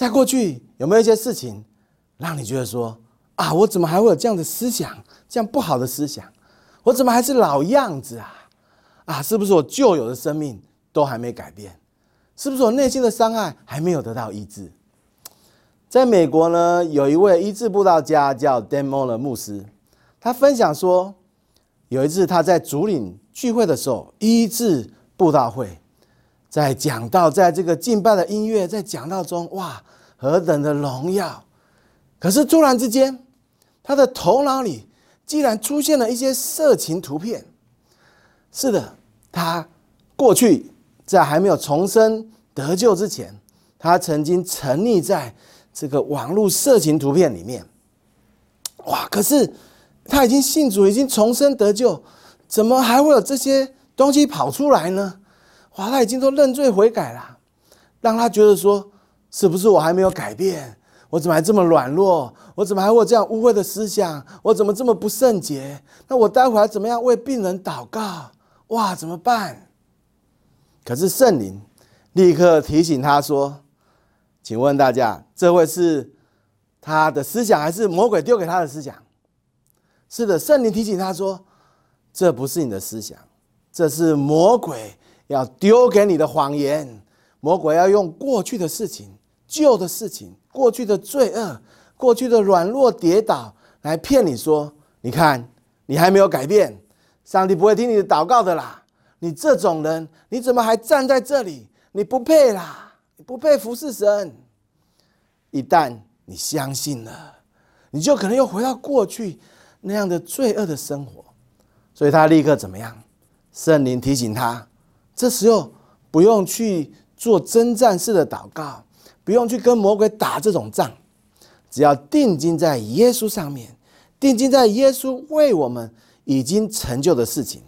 在过去有没有一些事情，让你觉得说啊，我怎么还会有这样的思想，这样不好的思想？我怎么还是老样子啊？啊，是不是我旧有的生命都还没改变？是不是我内心的伤害还没有得到医治？在美国呢，有一位医治布道家叫 Dan Moller 牧师，他分享说，有一次他在竹林聚会的时候，医治布道会，在讲到在这个敬拜的音乐在讲道中，哇，何等的荣耀！可是突然之间，他的头脑里竟然出现了一些色情图片。是的，他过去。在还没有重生得救之前，他曾经沉溺在这个网络色情图片里面。哇！可是他已经信主，已经重生得救，怎么还会有这些东西跑出来呢？哇！他已经都认罪悔改了，让他觉得说：是不是我还没有改变？我怎么还这么软弱？我怎么还会有这样污秽的思想？我怎么这么不圣洁？那我待会儿怎么样为病人祷告？哇！怎么办？可是圣灵立刻提醒他说：“请问大家，这会是他的思想，还是魔鬼丢给他的思想？”是的，圣灵提醒他说：“这不是你的思想，这是魔鬼要丢给你的谎言。魔鬼要用过去的事情、旧的事情、过去的罪恶、过去的软弱跌倒来骗你说：‘你看，你还没有改变，上帝不会听你的祷告的啦。’”你这种人，你怎么还站在这里？你不配啦！你不配服侍神。一旦你相信了，你就可能又回到过去那样的罪恶的生活。所以他立刻怎么样？圣灵提醒他，这时候不用去做征战式的祷告，不用去跟魔鬼打这种仗，只要定睛在耶稣上面，定睛在耶稣为我们已经成就的事情。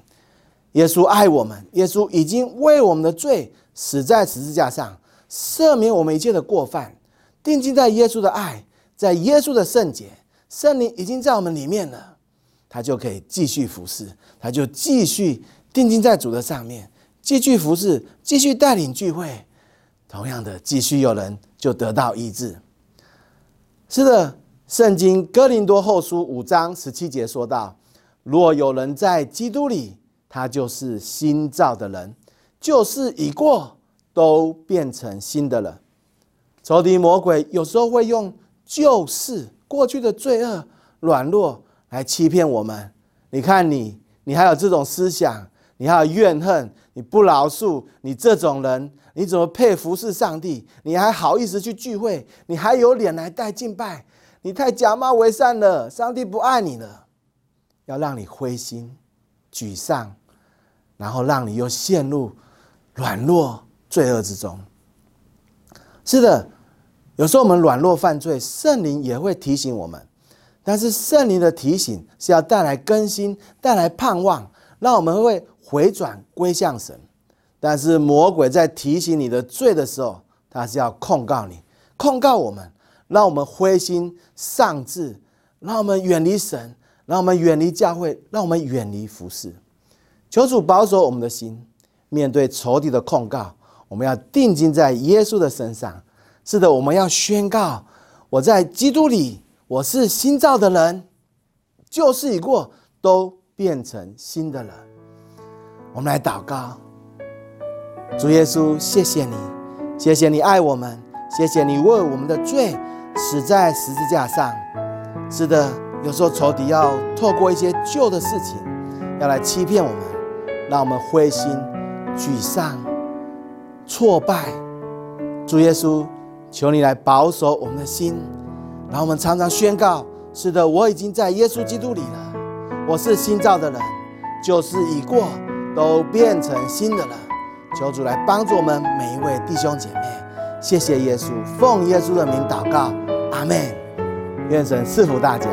耶稣爱我们，耶稣已经为我们的罪死在十字架上，赦免我们一切的过犯。定睛在耶稣的爱，在耶稣的圣洁，圣灵已经在我们里面了，他就可以继续服侍，他就继续定睛在主的上面，继续服侍，继续带领聚会。同样的，继续有人就得到医治。是的，圣经哥林多后书五章十七节说道：“若有人在基督里。”他就是新造的人，旧事已过，都变成新的了。仇敌魔鬼有时候会用旧事、过去的罪恶、软弱来欺骗我们。你看你，你还有这种思想，你还有怨恨，你不饶恕，你这种人，你怎么配服侍上帝？你还好意思去聚会？你还有脸来带敬拜？你太假冒为善了，上帝不爱你了，要让你灰心、沮丧。然后让你又陷入软弱罪恶之中。是的，有时候我们软弱犯罪，圣灵也会提醒我们。但是圣灵的提醒是要带来更新、带来盼望，让我们会回转归向神。但是魔鬼在提醒你的罪的时候，他是要控告你、控告我们，让我们灰心丧志，让我们远离神，让我们远离教会，让我们远离服饰。求主保守我们的心，面对仇敌的控告，我们要定睛在耶稣的身上。是的，我们要宣告：我在基督里，我是新造的人，旧事已过，都变成新的人。我们来祷告，主耶稣，谢谢你，谢谢你爱我们，谢谢你为我们的罪死在十字架上。是的，有时候仇敌要透过一些旧的事情，要来欺骗我们。让我们灰心、沮丧、挫败。主耶稣，求你来保守我们的心，让我们常常宣告：是的，我已经在耶稣基督里了，我是新造的人，旧事已过，都变成新的了。求主来帮助我们每一位弟兄姐妹。谢谢耶稣，奉耶稣的名祷告，阿门。愿神赐福大家。